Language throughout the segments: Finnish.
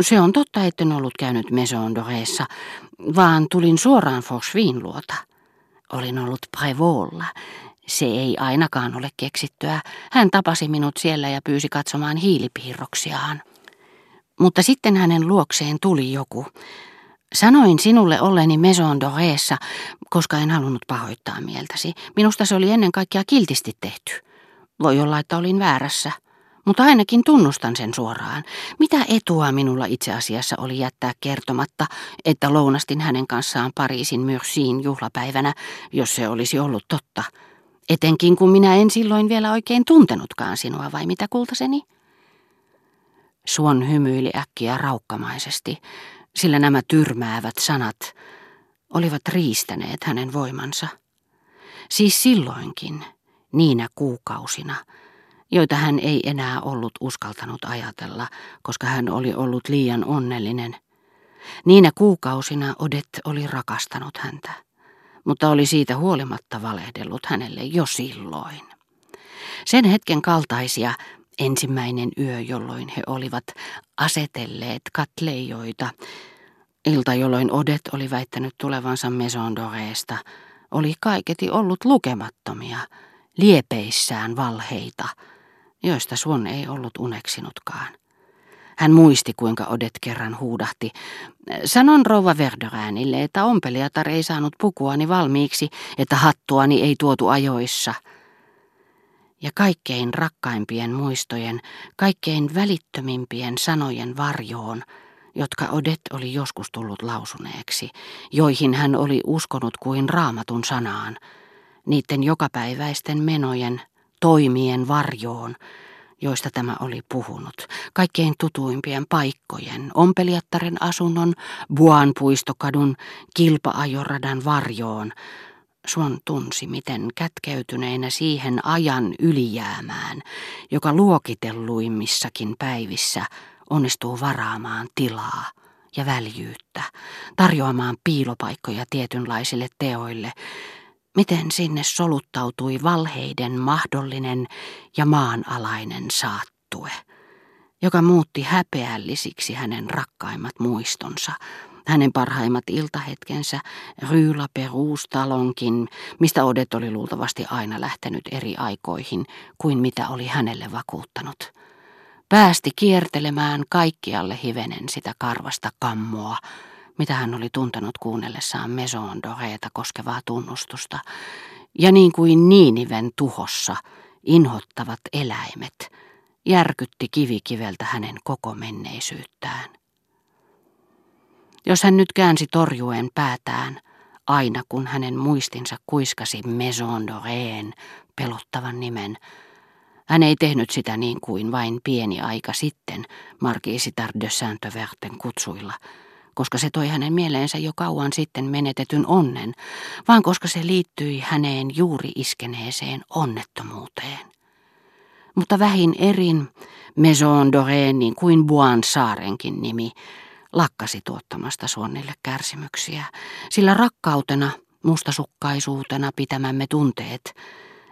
Se on totta, etten ollut käynyt Maison Doreessa, vaan tulin suoraan Forsvin luota. Olin ollut Prevolla. Se ei ainakaan ole keksittyä. Hän tapasi minut siellä ja pyysi katsomaan hiilipiirroksiaan. Mutta sitten hänen luokseen tuli joku. Sanoin sinulle olleni Maison Doreessa, koska en halunnut pahoittaa mieltäsi. Minusta se oli ennen kaikkea kiltisti tehty. Voi olla, että olin väärässä. Mutta ainakin tunnustan sen suoraan. Mitä etua minulla itse asiassa oli jättää kertomatta, että lounastin hänen kanssaan Pariisin Myrsiin juhlapäivänä, jos se olisi ollut totta. Etenkin kun minä en silloin vielä oikein tuntenutkaan sinua, vai mitä kultaseni? Suon hymyili äkkiä raukkamaisesti, sillä nämä tyrmäävät sanat olivat riistäneet hänen voimansa. Siis silloinkin, niinä kuukausina, joita hän ei enää ollut uskaltanut ajatella, koska hän oli ollut liian onnellinen. Niinä kuukausina Odet oli rakastanut häntä, mutta oli siitä huolimatta valehdellut hänelle jo silloin. Sen hetken kaltaisia ensimmäinen yö, jolloin he olivat asetelleet katleijoita, ilta, jolloin Odet oli väittänyt tulevansa Maison Doreesta, oli kaiketi ollut lukemattomia, liepeissään valheita – joista Suon ei ollut uneksinutkaan. Hän muisti, kuinka Odet kerran huudahti. Sanon rouva Verderäänille, että ompelijatar ei saanut pukuani valmiiksi, että hattuani ei tuotu ajoissa. Ja kaikkein rakkaimpien muistojen, kaikkein välittömimpien sanojen varjoon, jotka Odet oli joskus tullut lausuneeksi, joihin hän oli uskonut kuin raamatun sanaan, niiden jokapäiväisten menojen, toimien varjoon, joista tämä oli puhunut, kaikkein tutuimpien paikkojen, ompelijattaren asunnon, Buan puistokadun, kilpaajoradan varjoon. Suon tunsi, miten kätkeytyneenä siihen ajan ylijäämään, joka luokitelluimmissakin päivissä onnistuu varaamaan tilaa ja väljyyttä, tarjoamaan piilopaikkoja tietynlaisille teoille, miten sinne soluttautui valheiden mahdollinen ja maanalainen saattue, joka muutti häpeällisiksi hänen rakkaimmat muistonsa, hänen parhaimmat iltahetkensä Ryyla Peruustalonkin, mistä Odet oli luultavasti aina lähtenyt eri aikoihin kuin mitä oli hänelle vakuuttanut. Päästi kiertelemään kaikkialle hivenen sitä karvasta kammoa, mitä hän oli tuntenut kuunnellessaan Maison Doreeta koskevaa tunnustusta, ja niin kuin Niiniven tuhossa inhottavat eläimet järkytti kivikiveltä hänen koko menneisyyttään. Jos hän nyt käänsi torjuen päätään, aina kun hänen muistinsa kuiskasi Maison Doreen pelottavan nimen, hän ei tehnyt sitä niin kuin vain pieni aika sitten Marquisitar de Saint-Verten kutsuilla – koska se toi hänen mieleensä jo kauan sitten menetetyn onnen, vaan koska se liittyi häneen juuri iskeneeseen onnettomuuteen. Mutta vähin erin Maison Doreen niin kuin Buan saarenkin nimi lakkasi tuottamasta Suonnille kärsimyksiä, sillä rakkautena, mustasukkaisuutena pitämämme tunteet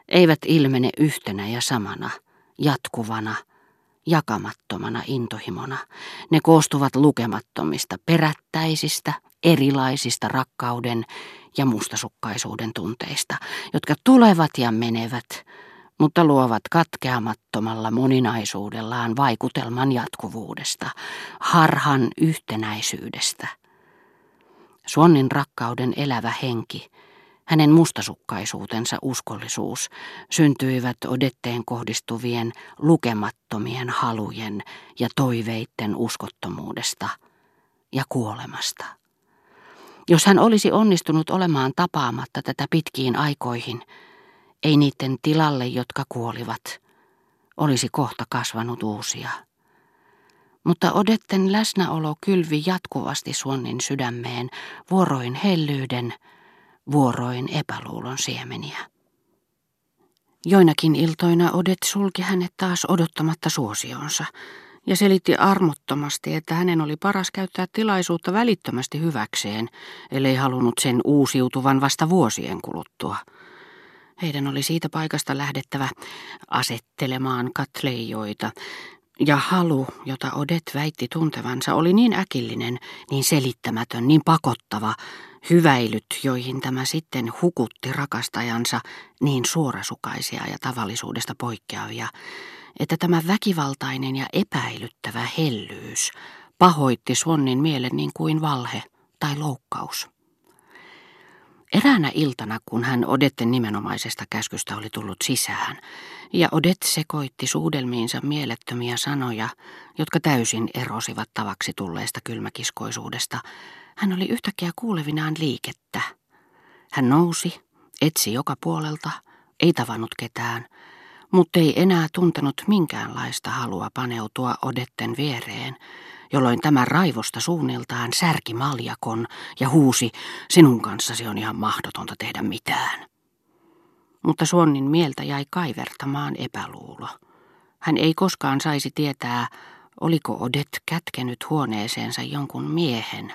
eivät ilmene yhtenä ja samana, jatkuvana – jakamattomana intohimona. Ne koostuvat lukemattomista perättäisistä, erilaisista rakkauden ja mustasukkaisuuden tunteista, jotka tulevat ja menevät, mutta luovat katkeamattomalla moninaisuudellaan vaikutelman jatkuvuudesta, harhan yhtenäisyydestä. Suonnin rakkauden elävä henki – hänen mustasukkaisuutensa uskollisuus syntyivät Odetteen kohdistuvien lukemattomien halujen ja toiveitten uskottomuudesta ja kuolemasta. Jos hän olisi onnistunut olemaan tapaamatta tätä pitkiin aikoihin, ei niiden tilalle, jotka kuolivat, olisi kohta kasvanut uusia. Mutta Odetten läsnäolo kylvi jatkuvasti Suonnin sydämeen vuoroin hellyyden, vuoroin epäluulon siemeniä. Joinakin iltoina Odet sulki hänet taas odottamatta suosionsa ja selitti armottomasti, että hänen oli paras käyttää tilaisuutta välittömästi hyväkseen, ellei halunnut sen uusiutuvan vasta vuosien kuluttua. Heidän oli siitä paikasta lähdettävä asettelemaan katleijoita, Ja halu, jota Odet väitti tuntevansa, oli niin äkillinen, niin selittämätön, niin pakottava, hyväilyt, joihin tämä sitten hukutti rakastajansa, niin suorasukaisia ja tavallisuudesta poikkeavia, että tämä väkivaltainen ja epäilyttävä hellyys pahoitti Swannin mielen niin kuin valhe tai loukkaus. Eräänä iltana, kun hän Odetten nimenomaisesta käskystä oli tullut sisään, ja Odet sekoitti suudelmiinsa mielettömiä sanoja, jotka täysin erosivat tavaksi tulleesta kylmäkiskoisuudesta, hän oli yhtäkkiä kuulevinaan liikettä. Hän nousi, etsi joka puolelta, ei tavannut ketään, mutta ei enää tuntenut minkäänlaista halua paneutua Odetten viereen, jolloin tämä raivosta suunniltaan särki maljakon ja huusi, sinun kanssasi on ihan mahdotonta tehdä mitään. Mutta Suonnin mieltä jäi kaivertamaan epäluulo. Hän ei koskaan saisi tietää, oliko Odet kätkenyt huoneeseensa jonkun miehen,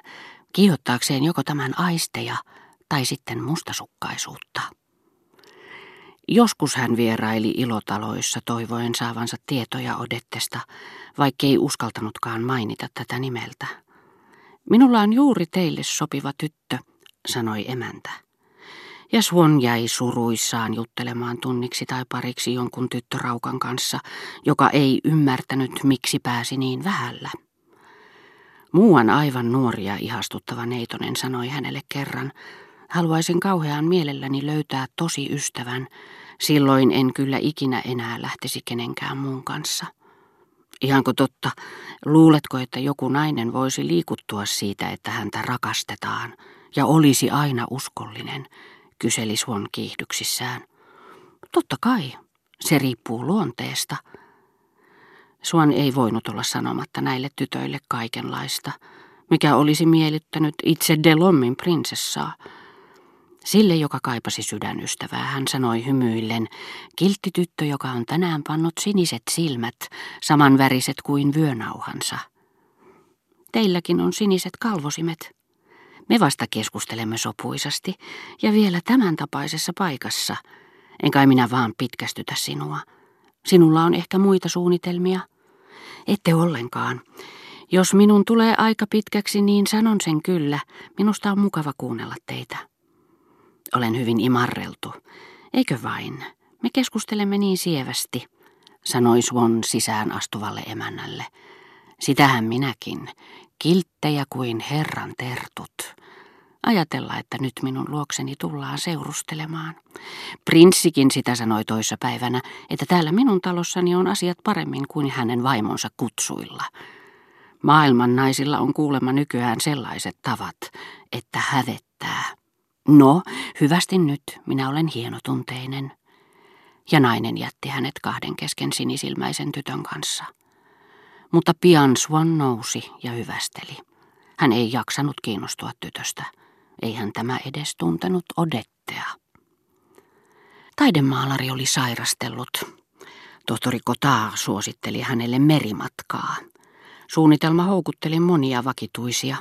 kiihottaakseen joko tämän aisteja tai sitten mustasukkaisuutta. Joskus hän vieraili ilotaloissa toivoen saavansa tietoja Odettesta, vaikkei uskaltanutkaan mainita tätä nimeltä. Minulla on juuri teille sopiva tyttö, sanoi emäntä. Ja Swan jäi suruissaan juttelemaan tunniksi tai pariksi jonkun tyttöraukan kanssa, joka ei ymmärtänyt, miksi pääsi niin vähällä. Muuan aivan nuoria ihastuttava neitonen sanoi hänelle kerran, haluaisin kauhean mielelläni löytää tosi ystävän, silloin en kyllä ikinä enää lähtisi kenenkään muun kanssa. Ihanko totta, luuletko, että joku nainen voisi liikuttua siitä, että häntä rakastetaan ja olisi aina uskollinen, kyseli Swan kiihdyksissään. Totta kai, se riippuu luonteesta. Suon ei voinut olla sanomatta näille tytöille kaikenlaista, mikä olisi miellyttänyt itse Delommin prinsessaa. Sille, joka kaipasi sydänystävää, hän sanoi hymyillen, kiltti tyttö, joka on tänään pannut siniset silmät, samanväriset kuin vyönauhansa. Teilläkin on siniset kalvosimet. Me vasta keskustelemme sopuisasti, ja vielä tämän tapaisessa paikassa. Enkä minä vaan pitkästytä sinua. Sinulla on ehkä muita suunnitelmia. Ette ollenkaan. Jos minun tulee aika pitkäksi, niin sanon sen kyllä. Minusta on mukava kuunnella teitä. Olen hyvin imarreltu. Eikö vain? Me keskustelemme niin sievästi, sanoi Swan sisään astuvalle emännälle. Sitähän minäkin, kilttejä kuin herran tertut. Ajatella, että nyt minun luokseni tullaan seurustelemaan. Prinssikin sitä sanoi toissa päivänä, että täällä minun talossani on asiat paremmin kuin hänen vaimonsa kutsuilla. Maailman naisilla on kuulemma nykyään sellaiset tavat, että hävettää. No, hyvästi nyt, minä olen hienotunteinen. Ja nainen jätti hänet kahden kesken sinisilmäisen tytön kanssa. Mutta pian Swan nousi ja hyvästeli. Hän ei jaksanut kiinnostua tytöstä. Eihän tämä edes tuntenut Odettea. Taidemaalari oli sairastellut. Tohtori Kotaa suositteli hänelle merimatkaa. Suunnitelma houkutteli monia vakituisia.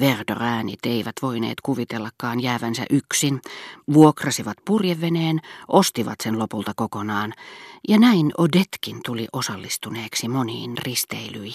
Verdoräänit eivät voineet kuvitellakaan jäävänsä yksin, vuokrasivat purjeveneen, ostivat sen lopulta kokonaan, ja näin Odetkin tuli osallistuneeksi moniin risteilyihin.